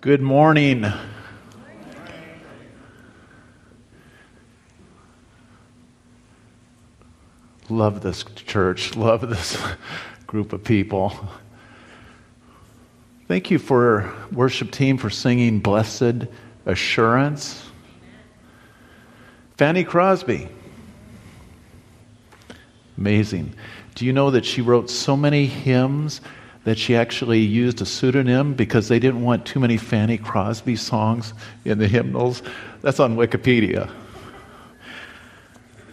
Good morning. Love this church. Love this group of people. Thank you for worship team for singing Blessed Assurance. Fanny Crosby. Amazing. Do you know that she wrote so many hymns that she actually used a pseudonym because they didn't want too many Fanny Crosby songs in the hymnals? That's on Wikipedia.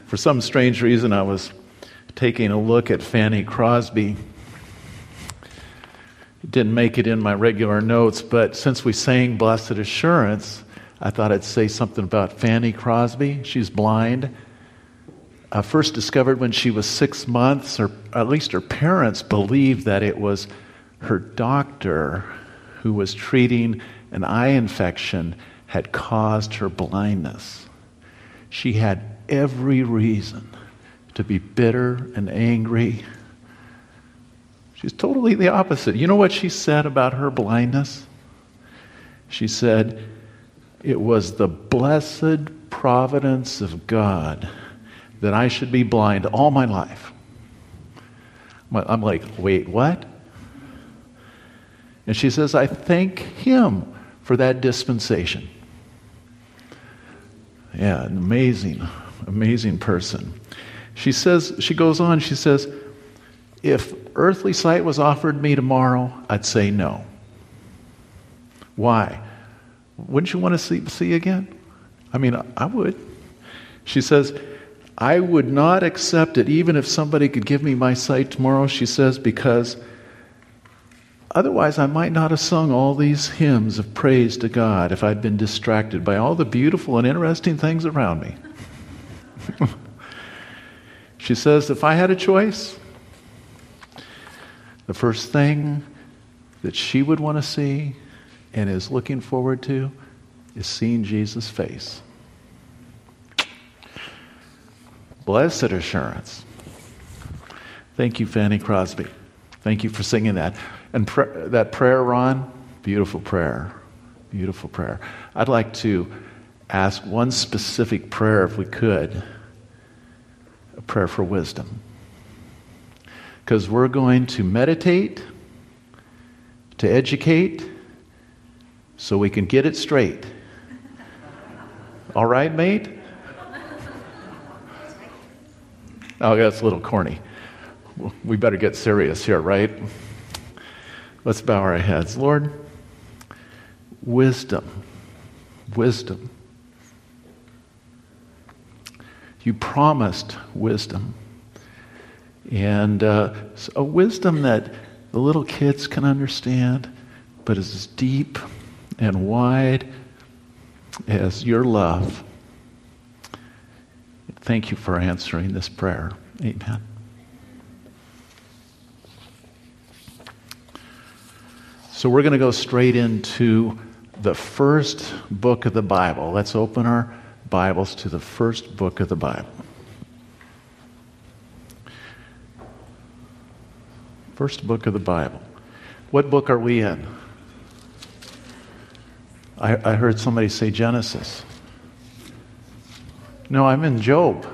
For some strange reason, I was taking a look at Fanny Crosby. Didn't make it in my regular notes, but since we sang Blessed Assurance, I thought I'd say something about Fanny Crosby. She's blind. Uh, first discovered when she was six months, or at least her parents believed that it was her doctor who was treating an eye infection had caused her blindness. She had every reason to be bitter and angry. She's totally the opposite. You know what she said about her blindness? She said, It was the blessed providence of God that I should be blind all my life. I'm like, Wait, what? And she says, I thank Him for that dispensation. Yeah, an amazing, amazing person. She says, she goes on, she says, if earthly sight was offered me tomorrow, I'd say no. Why? Wouldn't you want to see, see again? I mean, I would. She says, I would not accept it even if somebody could give me my sight tomorrow, she says, because otherwise I might not have sung all these hymns of praise to God if I'd been distracted by all the beautiful and interesting things around me. She says, if I had a choice, the first thing that she would want to see and is looking forward to is seeing Jesus' face. Blessed assurance. Thank you, Fanny Crosby. Thank you for singing that. And pr- that prayer, Ron, beautiful prayer. Beautiful prayer. I'd like to ask one specific prayer, if we could a prayer for wisdom. Because we're going to meditate, to educate, so we can get it straight. All right, mate? Oh, that's a little corny. We better get serious here, right? Let's bow our heads. Lord, wisdom, wisdom. You promised wisdom. And uh, a wisdom that the little kids can understand, but is as deep and wide as your love. Thank you for answering this prayer. Amen. So we're going to go straight into the first book of the Bible. Let's open our Bibles to the first book of the Bible. First book of the Bible. What book are we in? I, I heard somebody say Genesis. No, I'm in Job.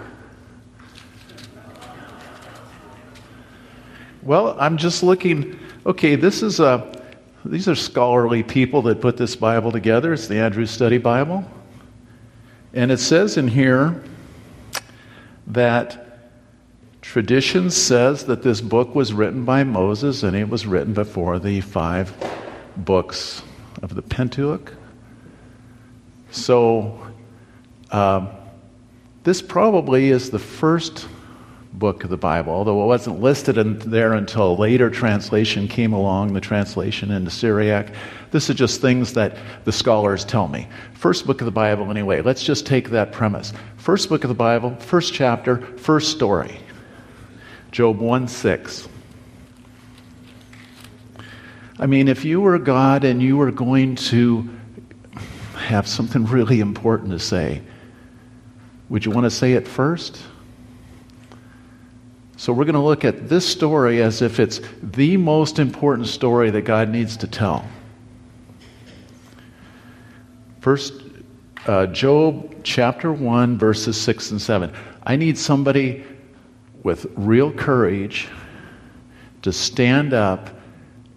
Well, I'm just looking. Okay, this is a. These are scholarly people that put this Bible together. It's the Andrews Study Bible. And it says in here that tradition says that this book was written by Moses and it was written before the five books of the Pentateuch. So, uh, this probably is the first book of the Bible, although it wasn't listed in there until later translation came along, the translation into Syriac. This is just things that the scholars tell me. First book of the Bible, anyway. Let's just take that premise. First book of the Bible, first chapter, first story. Job 1 6. I mean, if you were God and you were going to have something really important to say, would you want to say it first? So we're going to look at this story as if it's the most important story that God needs to tell. First, uh, Job chapter 1, verses 6 and 7. I need somebody with real courage to stand up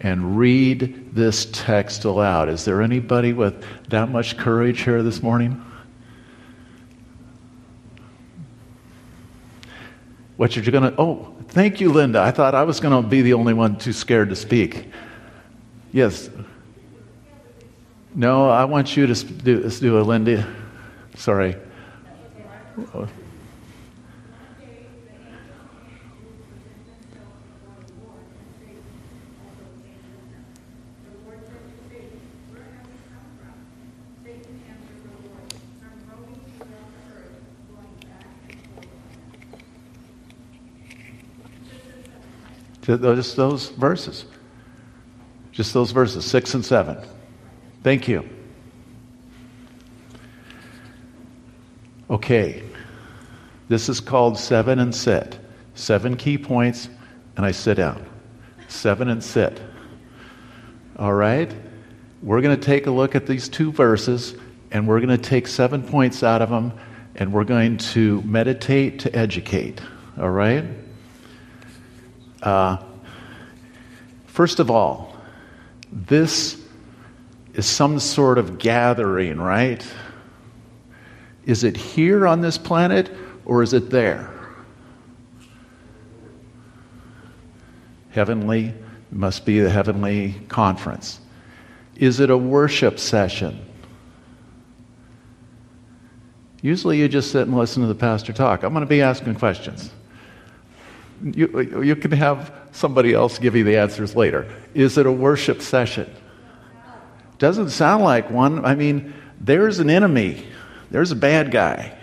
and read this text aloud. Is there anybody with that much courage here this morning? What you're going to, oh, thank you, Linda. I thought I was going to be the only one too scared to speak. Yes. No, I want you to do, do a Linda. Sorry. Uh, just those verses. Just those verses, six and seven. Thank you. Okay. This is called seven and sit. Seven key points, and I sit down. Seven and sit. All right? We're going to take a look at these two verses, and we're going to take seven points out of them, and we're going to meditate to educate. All right? Uh, first of all, this is some sort of gathering, right? Is it here on this planet or is it there? Heavenly must be the heavenly conference. Is it a worship session? Usually you just sit and listen to the pastor talk. I'm going to be asking questions. You, you can have somebody else give you the answers later. Is it a worship session? Doesn't sound like one. I mean, there's an enemy, there's a bad guy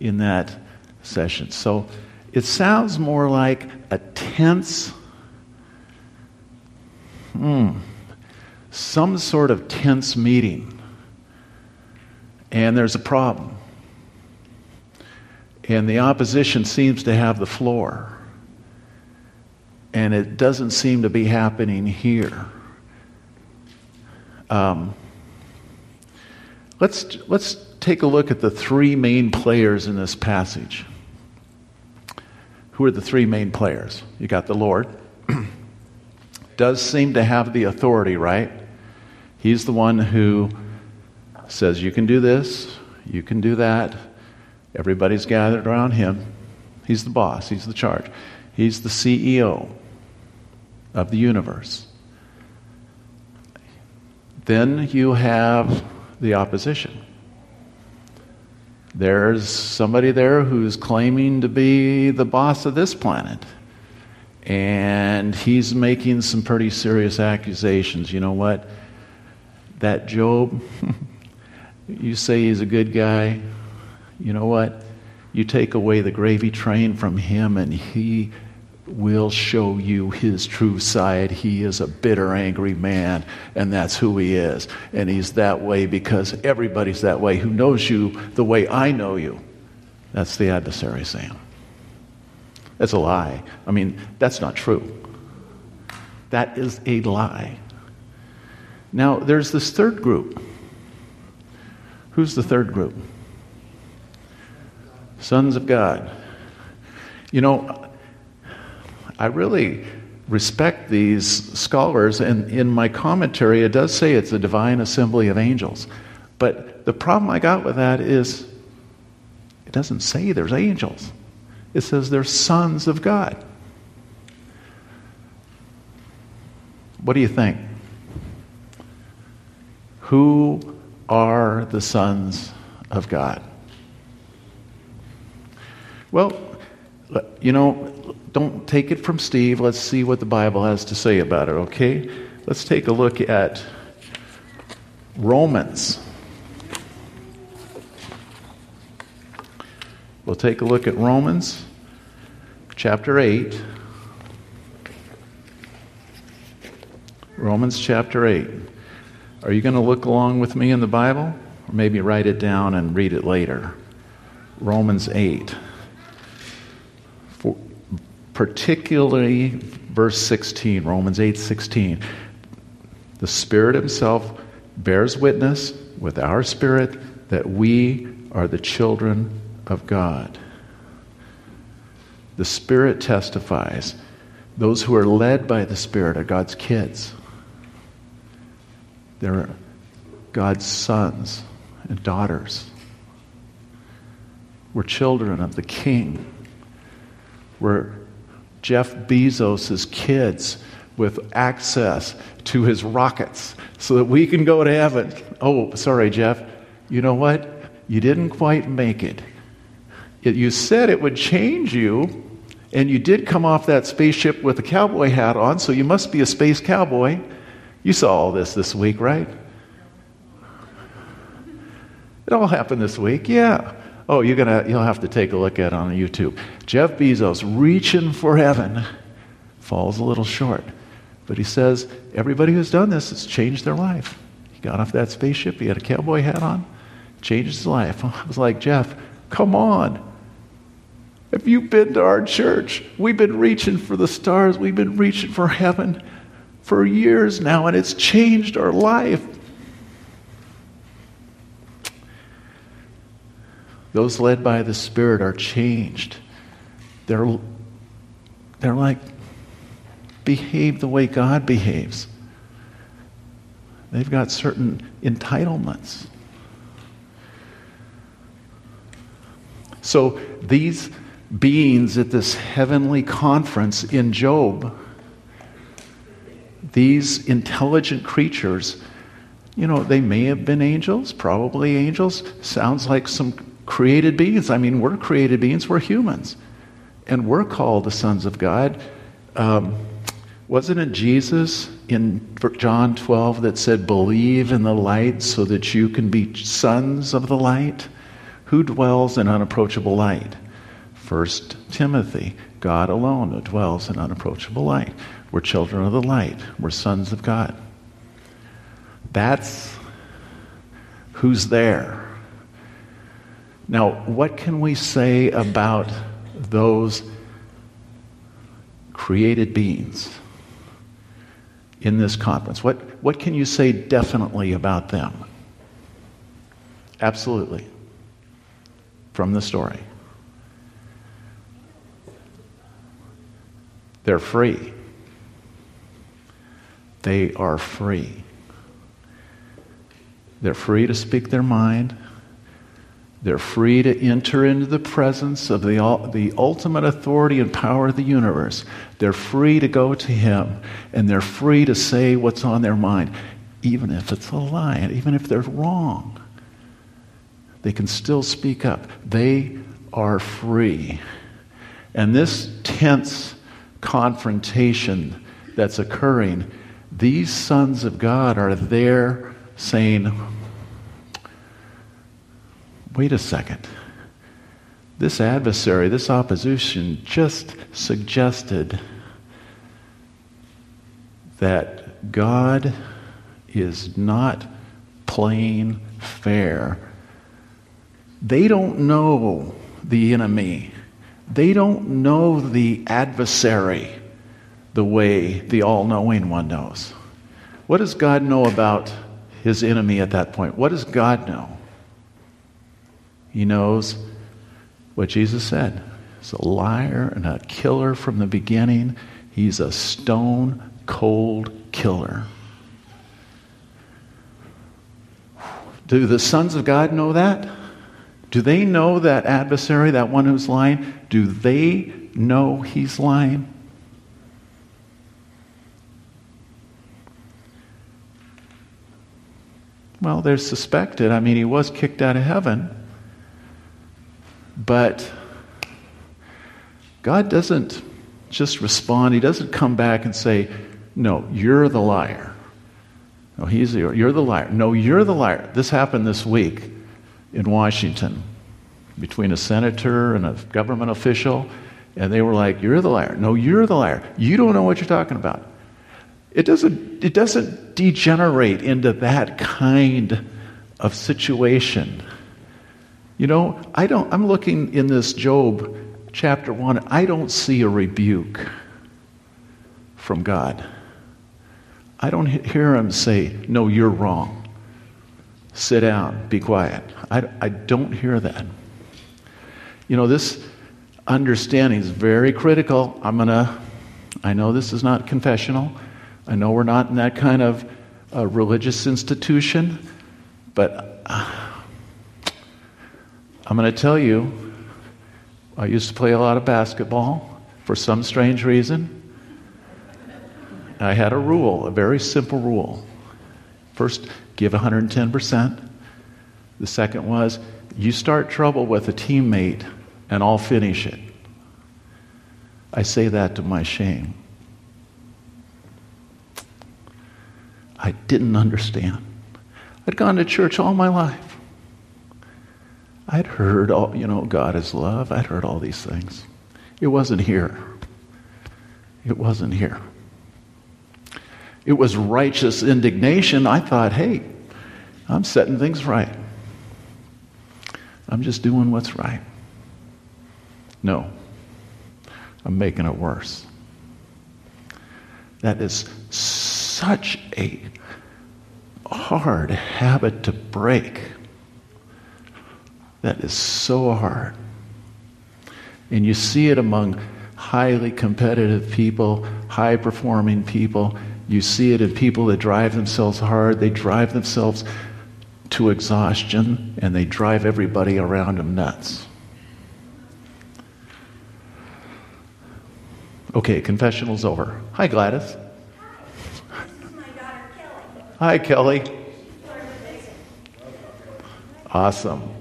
in that session. So it sounds more like a tense, hmm, some sort of tense meeting. And there's a problem. And the opposition seems to have the floor. And it doesn't seem to be happening here. Um, let's, let's take a look at the three main players in this passage. Who are the three main players? You got the Lord. Does seem to have the authority, right? He's the one who says, You can do this, you can do that. Everybody's gathered around him. He's the boss, he's the charge. He's the CEO of the universe. Then you have the opposition. There's somebody there who's claiming to be the boss of this planet. And he's making some pretty serious accusations. You know what? That Job, you say he's a good guy you know what? You take away the gravy train from him, and he will show you his true side. He is a bitter, angry man, and that's who he is. And he's that way because everybody's that way who knows you the way I know you. That's the adversary saying. That's a lie. I mean, that's not true. That is a lie. Now, there's this third group. Who's the third group? Sons of God. You know, I really respect these scholars, and in my commentary, it does say it's a divine assembly of angels. But the problem I got with that is it doesn't say there's angels, it says they're sons of God. What do you think? Who are the sons of God? Well, you know, don't take it from Steve. Let's see what the Bible has to say about it, okay? Let's take a look at Romans. We'll take a look at Romans chapter 8. Romans chapter 8. Are you going to look along with me in the Bible? Or maybe write it down and read it later. Romans 8 particularly verse 16, Romans 8 16. The Spirit Himself bears witness, with our spirit that we are the children of God. The Spirit testifies. Those who are led by the Spirit are God's kids. They're God's sons and daughters. We're children of the King. We're Jeff Bezos' kids with access to his rockets so that we can go to heaven. Oh, sorry, Jeff. You know what? You didn't quite make it. You said it would change you, and you did come off that spaceship with a cowboy hat on, so you must be a space cowboy. You saw all this this week, right? It all happened this week, yeah. Oh, you're gonna, you'll have to take a look at it on YouTube. Jeff Bezos reaching for heaven falls a little short. But he says everybody who's done this has changed their life. He got off that spaceship, he had a cowboy hat on, changed his life. I was like, Jeff, come on. Have you been to our church? We've been reaching for the stars, we've been reaching for heaven for years now, and it's changed our life. Those led by the Spirit are changed. They're, they're like, behave the way God behaves. They've got certain entitlements. So these beings at this heavenly conference in Job, these intelligent creatures, you know, they may have been angels, probably angels. Sounds like some created beings. I mean, we're created beings, we're humans. And we're called the sons of God. Um, wasn't it Jesus in John 12 that said, Believe in the light so that you can be sons of the light? Who dwells in unapproachable light? First Timothy, God alone dwells in unapproachable light. We're children of the light, we're sons of God. That's who's there. Now, what can we say about those created beings in this conference? What, what can you say definitely about them? Absolutely. From the story. They're free. They are free. They're free to speak their mind. They're free to enter into the presence of the, the ultimate authority and power of the universe. They're free to go to Him, and they're free to say what's on their mind, even if it's a lie, even if they're wrong. They can still speak up. They are free. And this tense confrontation that's occurring, these sons of God are there saying, wait a second. This adversary, this opposition just suggested that God is not playing fair. They don't know the enemy. They don't know the adversary the way the all knowing one knows. What does God know about his enemy at that point? What does God know? He knows what Jesus said. He's a liar and a killer from the beginning. He's a stone cold killer. Do the sons of God know that? Do they know that adversary, that one who's lying? Do they know he's lying? Well, they're suspected. I mean, he was kicked out of heaven. But God doesn't just respond. He doesn't come back and say, No, you're the liar. No, he's the, you're the liar. No, you're the liar. This happened this week in Washington between a senator and a government official, and they were like, You're the liar. No, you're the liar. You don't know what you're talking about. It doesn't, it doesn't degenerate into that kind of situation. You know, I don't, I'm looking in this Job chapter 1, I don't see a rebuke from God. I don't hear him say, No, you're wrong. sit down, be quiet. I, I don't hear that. You know, this understanding is very critical. I'm going to, I know this is not confessional. I know we're not in that kind of uh, religious institution, but uh, I'm going to tell you, I used to play a lot of basketball for some strange reason. I had a rule, a very simple rule. First, give 110%. The second was, you start trouble with a teammate and I'll finish it. I say that to my shame. I didn't understand. I'd gone to church all my life. I'd heard all, you know, God is love. I'd heard all these things. It wasn't here. It wasn't here. It was righteous indignation. I thought, hey, I'm setting things right. I'm just doing what's right. No, I'm making it worse. That is such a hard habit to break. That is so hard. And you see it among highly competitive people, high performing people. You see it in people that drive themselves hard. They drive themselves to exhaustion and they drive everybody around them nuts. Okay, confessional's over. Hi, Gladys. Hi, Kelly. Awesome.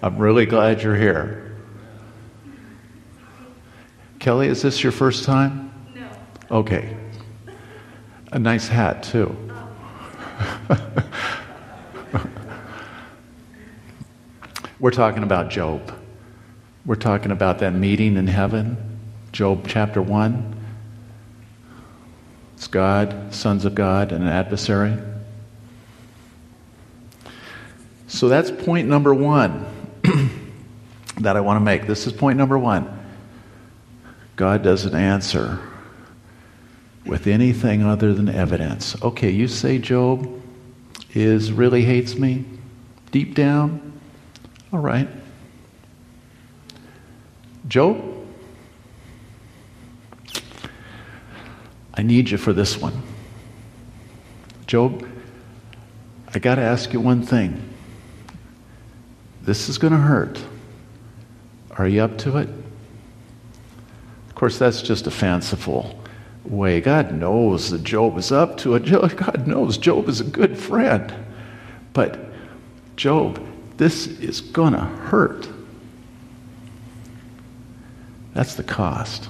I'm really glad you're here. Kelly, is this your first time? No. Okay. A nice hat, too. We're talking about Job. We're talking about that meeting in heaven, Job chapter 1. It's God, sons of God, and an adversary. So that's point number one that I want to make. This is point number one. God doesn't answer with anything other than evidence. Okay, you say Job is really hates me deep down. All right. Job, I need you for this one. Job, I got to ask you one thing. This is going to hurt. Are you up to it? Of course, that's just a fanciful way. God knows that Job is up to it. God knows Job is a good friend. But, Job, this is going to hurt. That's the cost.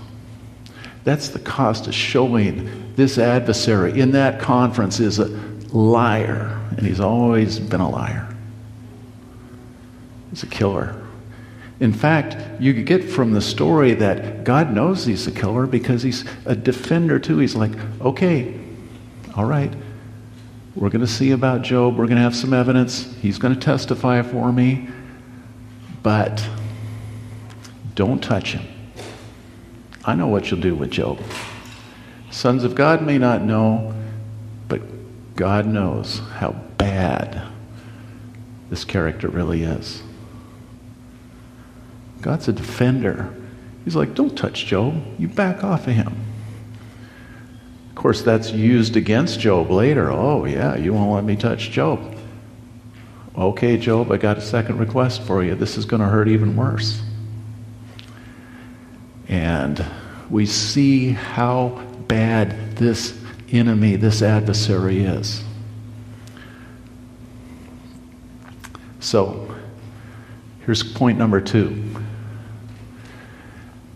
That's the cost of showing this adversary in that conference is a liar, and he's always been a liar. He's a killer. In fact, you get from the story that God knows he's a killer because he's a defender too. He's like, okay, all right, we're going to see about Job. We're going to have some evidence. He's going to testify for me. But don't touch him. I know what you'll do with Job. Sons of God may not know, but God knows how bad this character really is. God's a defender. He's like, don't touch Job. You back off of him Of course, that's used against Job later. Oh, yeah, you won't let me touch Job. Okay, Job, I got a second request for you. This is going to hurt even worse. And we see how bad this enemy, this adversary is. So, here's point number two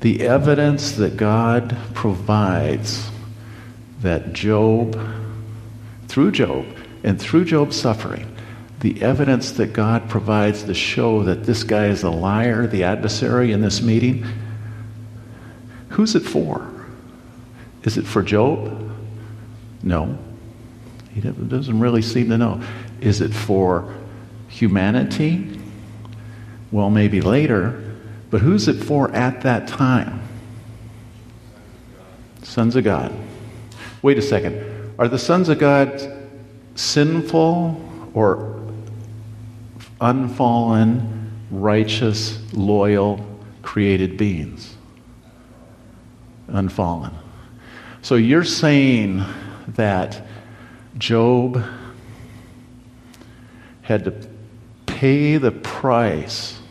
the evidence that God provides that Job, through Job, and through Job's suffering, the evidence that God provides to show that this guy is a liar, the adversary in this meeting, who's it for? Is it for Job? No. He doesn't really seem to know. Is it for humanity? Well, maybe later. But who's it for at that time? Sons of God. Wait a second. Are the sons of God sinful or unfallen, righteous, loyal, created beings. Unfallen. So you're saying that Job had to pay the price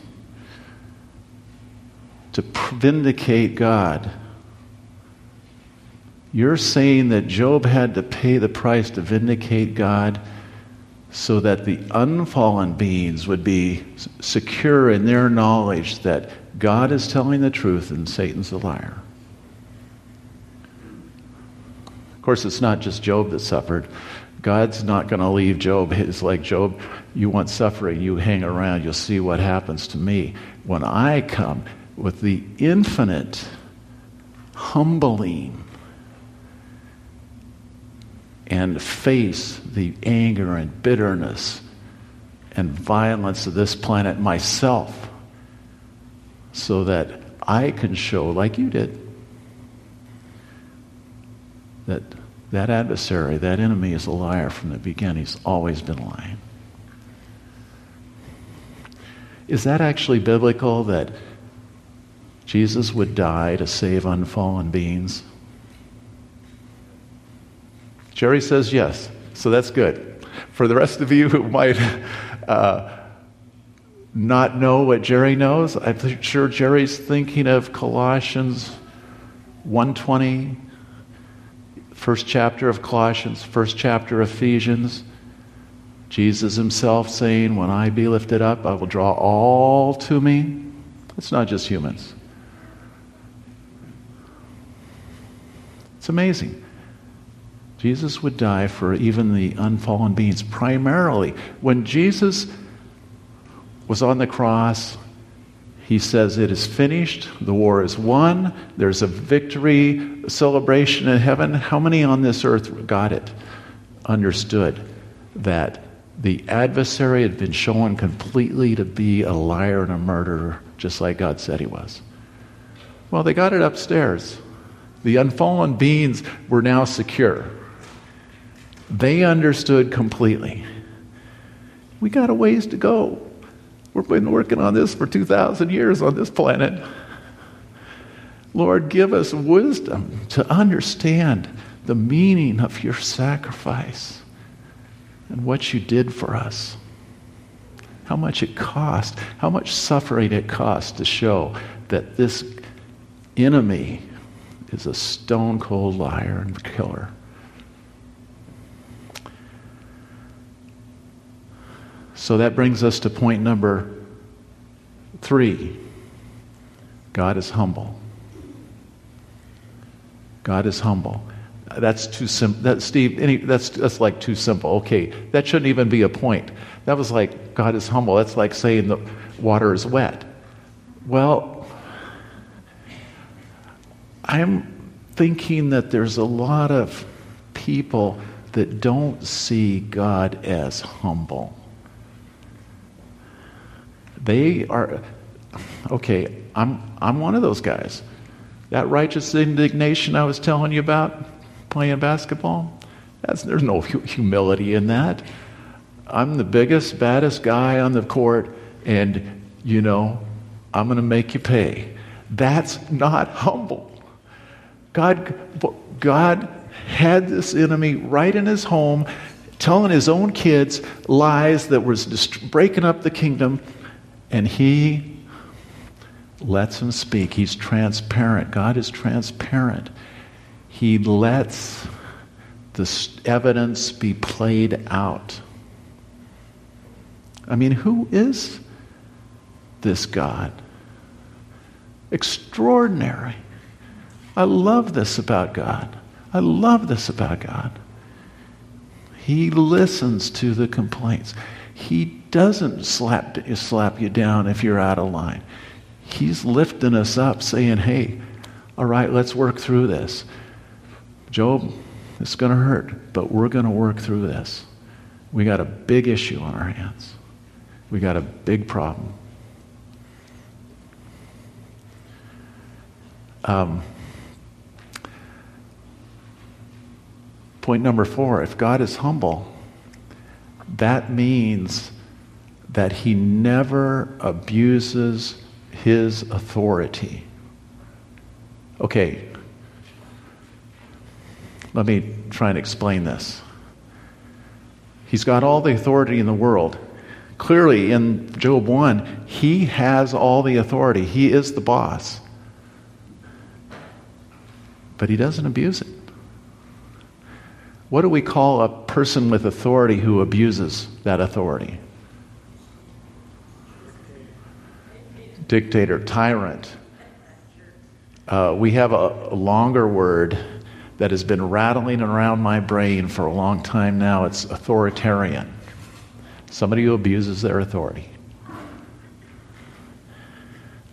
to vindicate God. You're saying that Job had to pay the price to vindicate God so that the unfallen beings would be secure in their knowledge that God is telling the truth and Satan's a liar. Of course, it's not just Job that suffered. God's not going to leave Job. It's like, Job, you want suffering, you hang around, you'll see what happens to me. When I come with the infinite, humbling, and face the anger and bitterness and violence of this planet myself so that I can show, like you did, that that adversary, that enemy is a liar from the beginning. He's always been lying. Is that actually biblical that Jesus would die to save unfallen beings? Jerry says yes, so that's good. For the rest of you who might uh, not know what Jerry knows, I'm sure Jerry's thinking of Colossians 120, first chapter of Colossians, first chapter of Ephesians. Jesus himself saying, When I be lifted up, I will draw all to me. It's not just humans. It's amazing. Jesus would die for even the unfallen beings. Primarily, when Jesus was on the cross, he says, It is finished. The war is won. There's a victory celebration in heaven. How many on this earth got it? Understood that the adversary had been shown completely to be a liar and a murderer, just like God said he was. Well, they got it upstairs. The unfallen beings were now secure. They understood completely. We got a ways to go. We've been working on this for 2,000 years on this planet. Lord, give us wisdom to understand the meaning of your sacrifice and what you did for us. How much it cost, how much suffering it cost to show that this enemy is a stone cold liar and killer. So that brings us to point number three God is humble. God is humble. That's too simple. That, Steve, any, that's, that's like too simple. Okay, that shouldn't even be a point. That was like, God is humble. That's like saying the water is wet. Well, I'm thinking that there's a lot of people that don't see God as humble. They are, okay, I'm, I'm one of those guys. That righteous indignation I was telling you about playing basketball, that's, there's no humility in that. I'm the biggest, baddest guy on the court, and, you know, I'm going to make you pay. That's not humble. God, God had this enemy right in his home, telling his own kids lies that was breaking up the kingdom and he lets him speak. He's transparent. God is transparent. He lets the evidence be played out. I mean, who is this God? Extraordinary. I love this about God. I love this about God. He listens to the complaints. He doesn't slap, slap you down if you're out of line. He's lifting us up, saying, hey, all right, let's work through this. Job, it's going to hurt, but we're going to work through this. We got a big issue on our hands. We got a big problem. Um, point number four if God is humble, that means that he never abuses his authority. Okay, let me try and explain this. He's got all the authority in the world. Clearly, in Job 1, he has all the authority. He is the boss. But he doesn't abuse it. What do we call a person with authority who abuses that authority? Dictator, tyrant. Uh, we have a, a longer word that has been rattling around my brain for a long time now. It's authoritarian. Somebody who abuses their authority.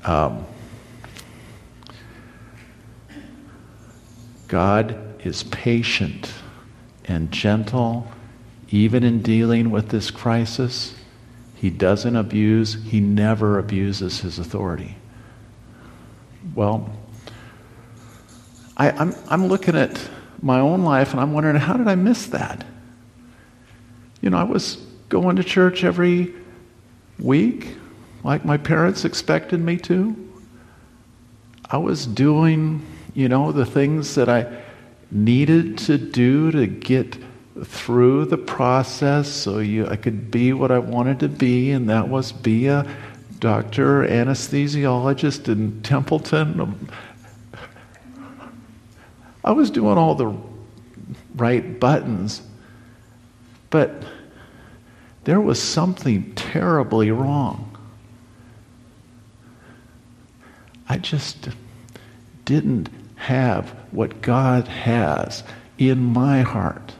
Um, God is patient and gentle, even in dealing with this crisis. He doesn't abuse, he never abuses his authority. Well, I, I'm, I'm looking at my own life and I'm wondering, how did I miss that? You know, I was going to church every week like my parents expected me to. I was doing, you know, the things that I needed to do to get through the process so you, I could be what I wanted to be, and that was be a doctor, anesthesiologist in Templeton, I was doing all the right buttons, but there was something terribly wrong. I just didn't have what God has in my heart.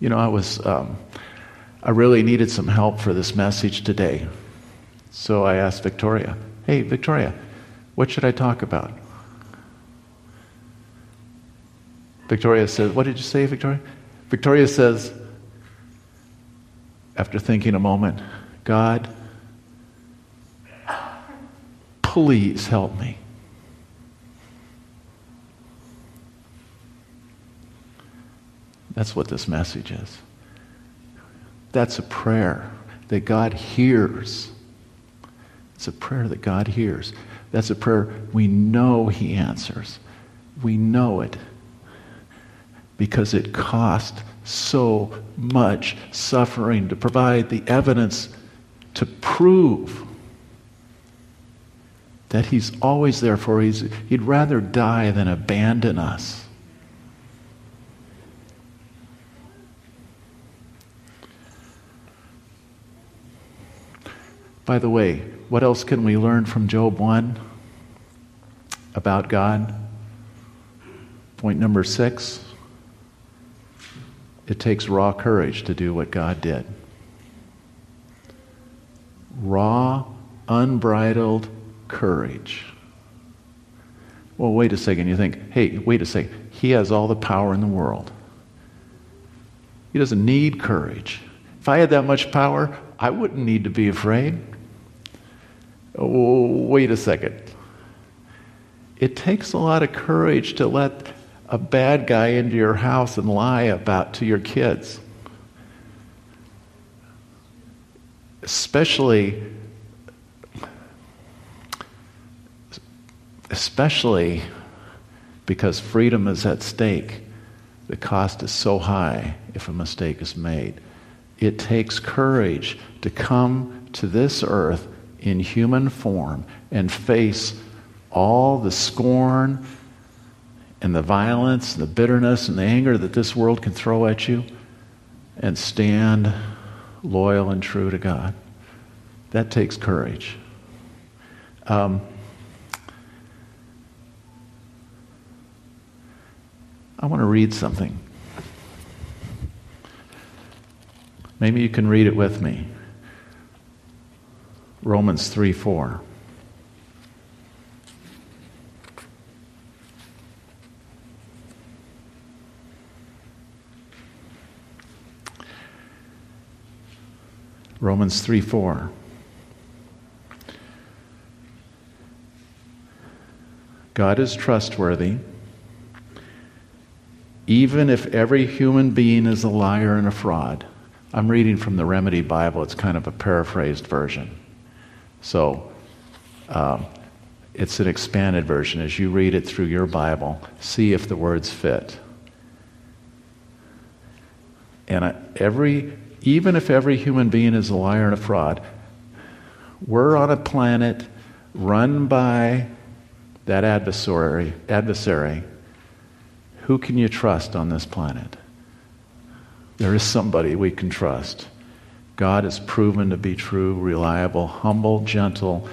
You know, I was, um, I really needed some help for this message today. So I asked Victoria, hey, Victoria, what should I talk about? Victoria says, What did you say, Victoria? Victoria says, after thinking a moment, God, please help me. That's what this message is. That's a prayer that God hears. It's a prayer that God hears. That's a prayer we know He answers. We know it because it cost so much suffering to provide the evidence to prove that He's always there for us. He'd rather die than abandon us. By the way, what else can we learn from Job 1 about God? Point number six it takes raw courage to do what God did. Raw, unbridled courage. Well, wait a second. You think, hey, wait a second. He has all the power in the world. He doesn't need courage. If I had that much power, I wouldn't need to be afraid. Oh, wait a second. It takes a lot of courage to let a bad guy into your house and lie about to your kids. Especially especially because freedom is at stake. The cost is so high if a mistake is made. It takes courage to come to this earth in human form and face all the scorn and the violence, and the bitterness, and the anger that this world can throw at you and stand loyal and true to God. That takes courage. Um, I want to read something. Maybe you can read it with me. Romans 3 4. Romans 3 4. God is trustworthy, even if every human being is a liar and a fraud. I'm reading from the Remedy Bible, it's kind of a paraphrased version. So, um, it's an expanded version. As you read it through your Bible, see if the words fit. And every, even if every human being is a liar and a fraud, we're on a planet run by that adversary, adversary. Who can you trust on this planet? There is somebody we can trust. God is proven to be true, reliable, humble, gentle.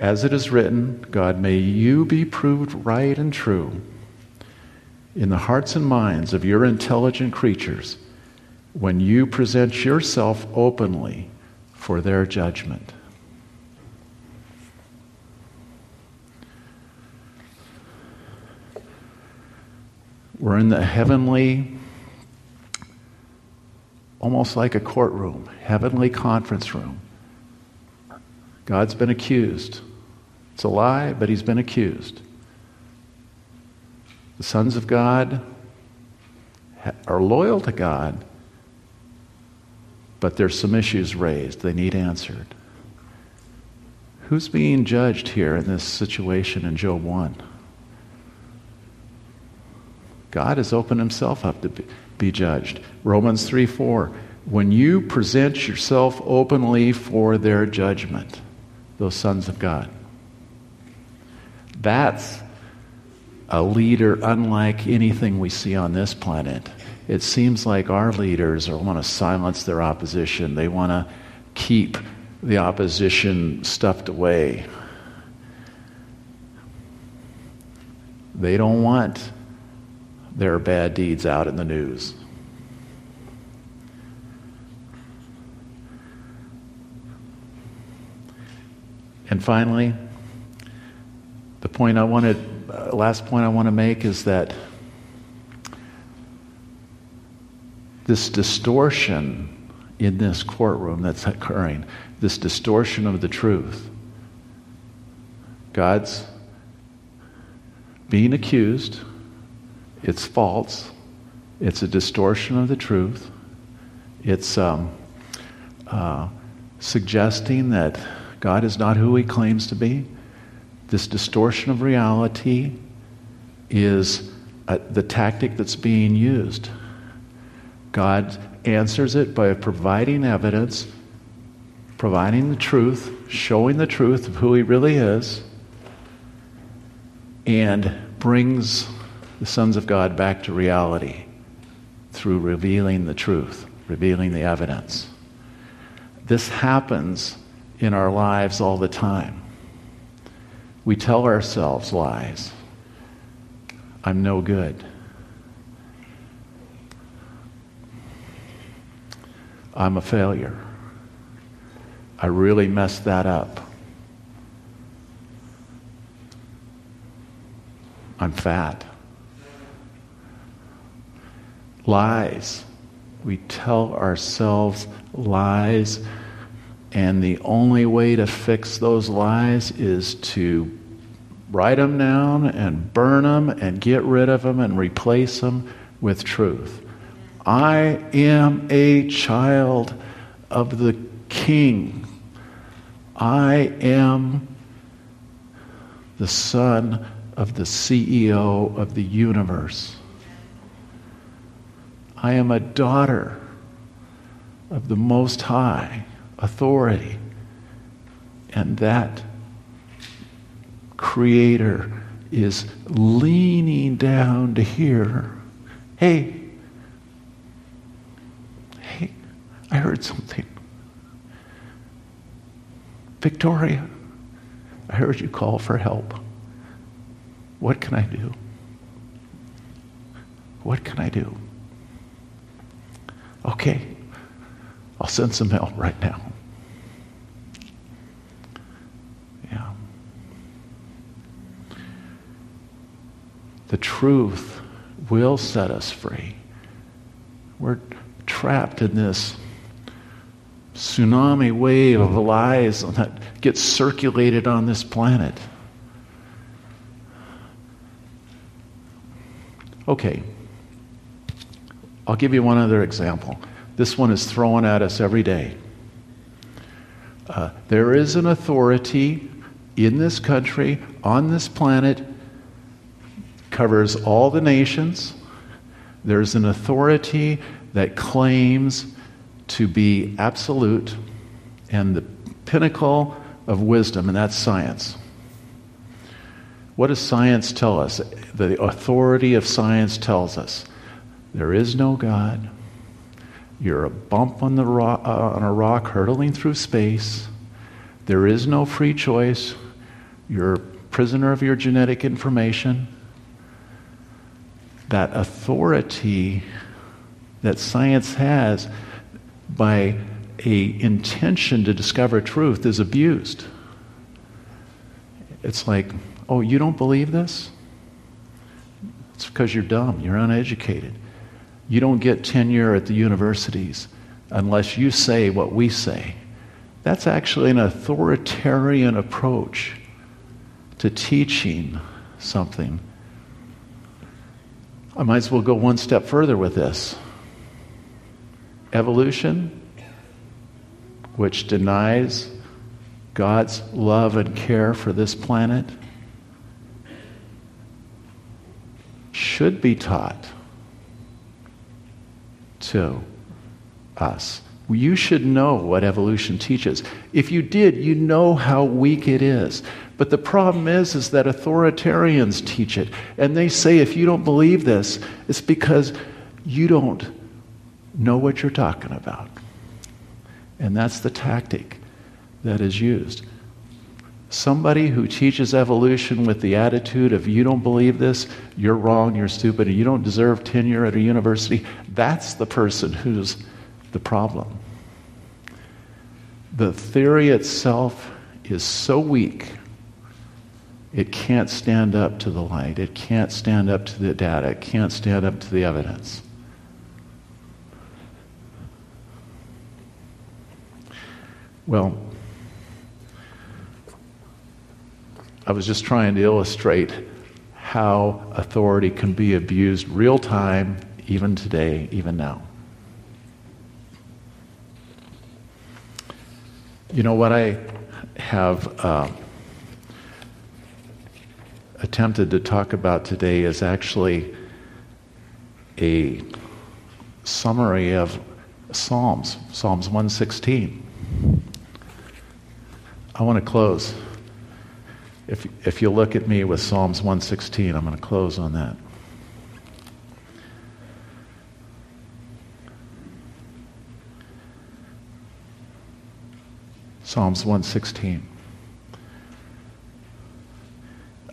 As it is written, God, may you be proved right and true in the hearts and minds of your intelligent creatures when you present yourself openly for their judgment. We're in the heavenly, almost like a courtroom, heavenly conference room. God's been accused. It's a lie, but he's been accused. The sons of God are loyal to God, but there's some issues raised. They need answered. Who's being judged here in this situation in Job 1? God has opened himself up to be judged. Romans 3 4. When you present yourself openly for their judgment, those sons of God. That's a leader unlike anything we see on this planet. It seems like our leaders want to silence their opposition. They want to keep the opposition stuffed away. They don't want their bad deeds out in the news. And finally, the point I wanted, uh, last point I want to make is that this distortion in this courtroom that's occurring, this distortion of the truth, God's being accused it's false. It's a distortion of the truth. It's um, uh, suggesting that God is not who he claims to be. This distortion of reality is the tactic that's being used. God answers it by providing evidence, providing the truth, showing the truth of who he really is, and brings the sons of God back to reality through revealing the truth, revealing the evidence. This happens in our lives all the time. We tell ourselves lies. I'm no good. I'm a failure. I really messed that up. I'm fat lies. We tell ourselves lies, and the only way to fix those lies is to write them down and burn them and get rid of them and replace them with truth. I am a child of the King. I am the son of the CEO of the universe. I am a daughter of the Most High authority. And that Creator is leaning down to hear hey, hey, I heard something. Victoria, I heard you call for help. What can I do? What can I do? Okay, I'll send some help right now. Yeah. The truth will set us free. We're trapped in this tsunami wave of lies that gets circulated on this planet. Okay. I'll give you one other example. This one is thrown at us every day. Uh, there is an authority in this country, on this planet, covers all the nations. There's an authority that claims to be absolute and the pinnacle of wisdom, and that's science. What does science tell us? The authority of science tells us there is no God. You're a bump on, the uh, on a rock hurtling through space. There is no free choice. You're a prisoner of your genetic information. That authority that science has by a intention to discover truth is abused. It's like, oh, you don't believe this? It's because you're dumb, you're uneducated. You don't get tenure at the universities unless you say what we say. That's actually an authoritarian approach to teaching something. I might as well go one step further with this. Evolution, which denies God's love and care for this planet, should be taught to us. You should know what evolution teaches. If you did, you know how weak it is. But the problem is is that authoritarians teach it and they say if you don't believe this, it's because you don't know what you're talking about. And that's the tactic that is used. Somebody who teaches evolution with the attitude of, you don't believe this, you're wrong, you're stupid, and you don't deserve tenure at a university, that's the person who's the problem. The theory itself is so weak, it can't stand up to the light, it can't stand up to the data, it can't stand up to the evidence. Well, I was just trying to illustrate how authority can be abused real time, even today, even now. You know, what I have uh, attempted to talk about today is actually a summary of Psalms, Psalms 116. I want to close. If, if you look at me with Psalms 116, I'm going to close on that. Psalms 116.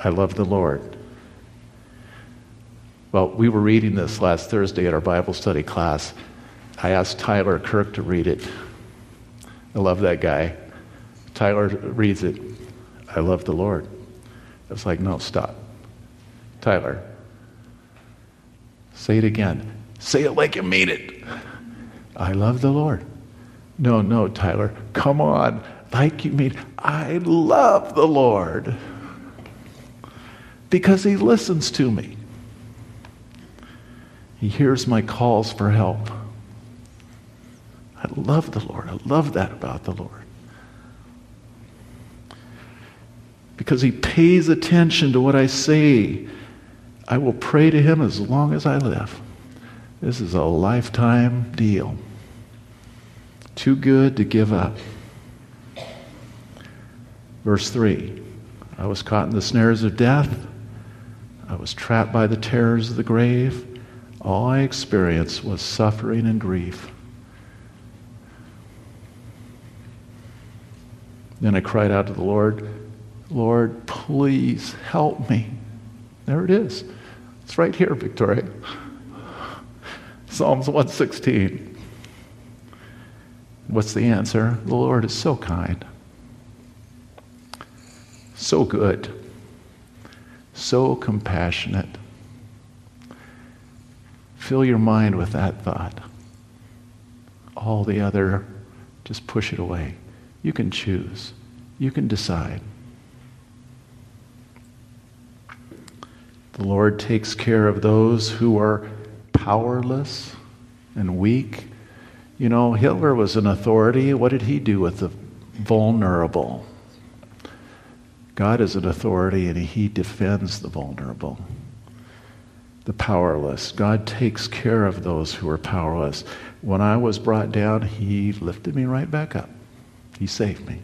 I love the Lord. Well, we were reading this last Thursday at our Bible study class. I asked Tyler Kirk to read it. I love that guy. Tyler reads it. I love the Lord. I was like, no, stop. Tyler, say it again. Say it like you mean it. I love the Lord. No, no, Tyler, come on. Like you mean, I love the Lord because he listens to me. He hears my calls for help. I love the Lord. I love that about the Lord. Because he pays attention to what I say. I will pray to him as long as I live. This is a lifetime deal. Too good to give up. Verse 3 I was caught in the snares of death. I was trapped by the terrors of the grave. All I experienced was suffering and grief. Then I cried out to the Lord, Lord, please help me. There it is. It's right here, Victoria. Psalms 116. What's the answer? The Lord is so kind, so good, so compassionate. Fill your mind with that thought. All the other, just push it away. You can choose, you can decide. The Lord takes care of those who are powerless and weak. You know, Hitler was an authority. What did he do with the vulnerable? God is an authority and he defends the vulnerable, the powerless. God takes care of those who are powerless. When I was brought down, he lifted me right back up. He saved me.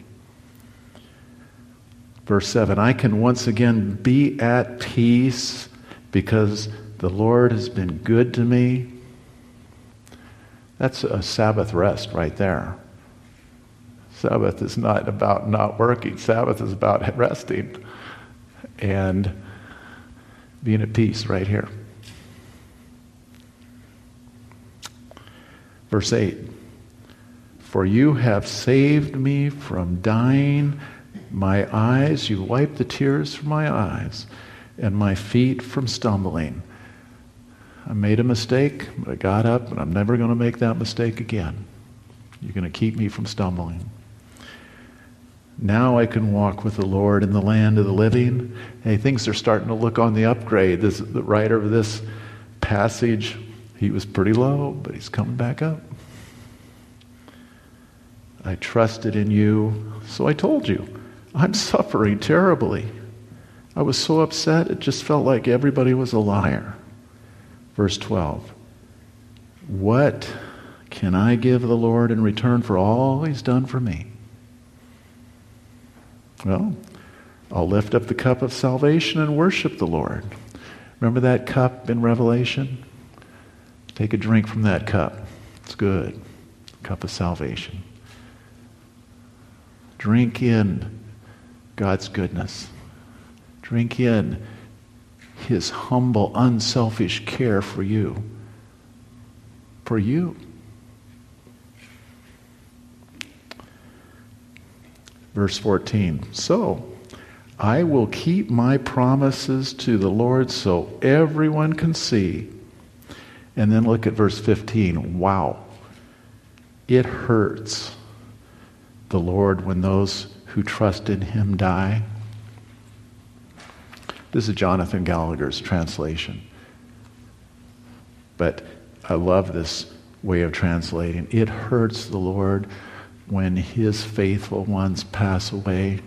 Verse 7 I can once again be at peace because the Lord has been good to me. That's a Sabbath rest right there. Sabbath is not about not working, Sabbath is about resting and being at peace right here. Verse 8 For you have saved me from dying my eyes, you wiped the tears from my eyes, and my feet from stumbling. I made a mistake, but I got up, and I'm never going to make that mistake again. You're going to keep me from stumbling. Now I can walk with the Lord in the land of the living. Hey, things are starting to look on the upgrade. This, the writer of this passage, he was pretty low, but he's coming back up. I trusted in you, so I told you. I'm suffering terribly. I was so upset, it just felt like everybody was a liar. Verse 12 What can I give the Lord in return for all he's done for me? Well, I'll lift up the cup of salvation and worship the Lord. Remember that cup in Revelation? Take a drink from that cup. It's good. Cup of salvation. Drink in God's goodness. Drink in his humble, unselfish care for you. For you. Verse 14. So, I will keep my promises to the Lord so everyone can see. And then look at verse 15. Wow. It hurts the Lord when those who trust in him die. This is Jonathan Gallagher's translation. But I love this way of translating. It hurts the Lord when his faithful ones pass away.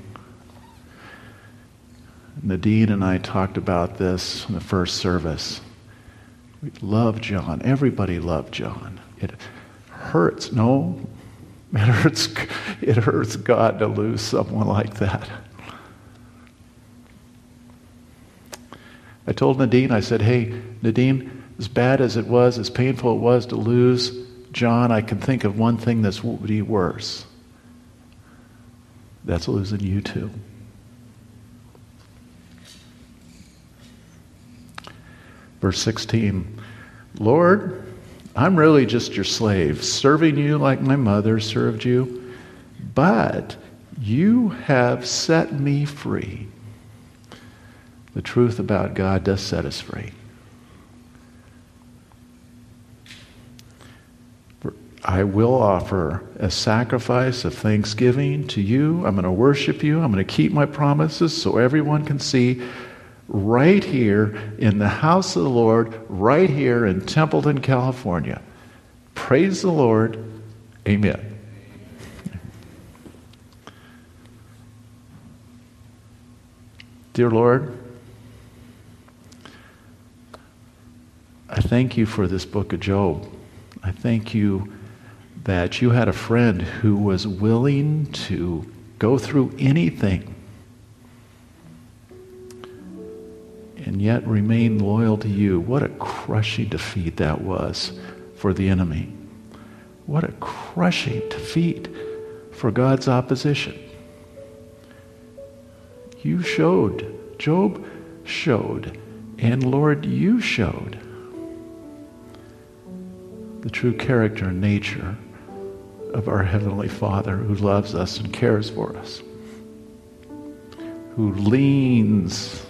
Nadine and I talked about this in the first service. We love John. Everybody loved John. It hurts. No, it hurts, it hurts God to lose someone like that. I told Nadine, I said, hey, Nadine, as bad as it was, as painful it was to lose John, I can think of one thing that's would be worse. That's losing you too. Verse 16 Lord, I'm really just your slave, serving you like my mother served you, but you have set me free. The truth about God does set us free. I will offer a sacrifice of thanksgiving to you. I'm going to worship you. I'm going to keep my promises so everyone can see right here in the house of the Lord, right here in Templeton, California. Praise the Lord. Amen. Dear Lord, I thank you for this book of Job. I thank you that you had a friend who was willing to go through anything and yet remain loyal to you. What a crushing defeat that was for the enemy. What a crushing defeat for God's opposition. You showed, Job showed, and Lord, you showed the true character and nature of our Heavenly Father who loves us and cares for us, who leans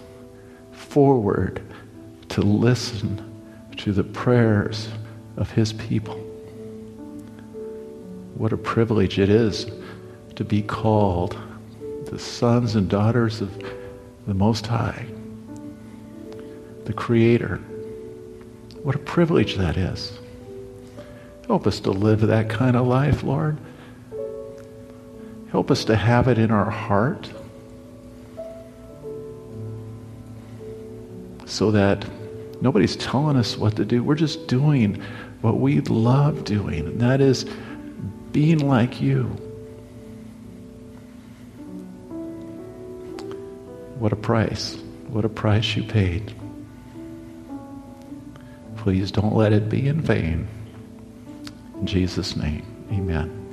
forward to listen to the prayers of his people. What a privilege it is to be called the sons and daughters of the Most High. the Creator. What a privilege that is. Help us to live that kind of life, Lord. Help us to have it in our heart so that nobody's telling us what to do. We're just doing what we love doing, and that is being like you. What a price. What a price you paid. Please don't let it be in vain. In Jesus' name, amen.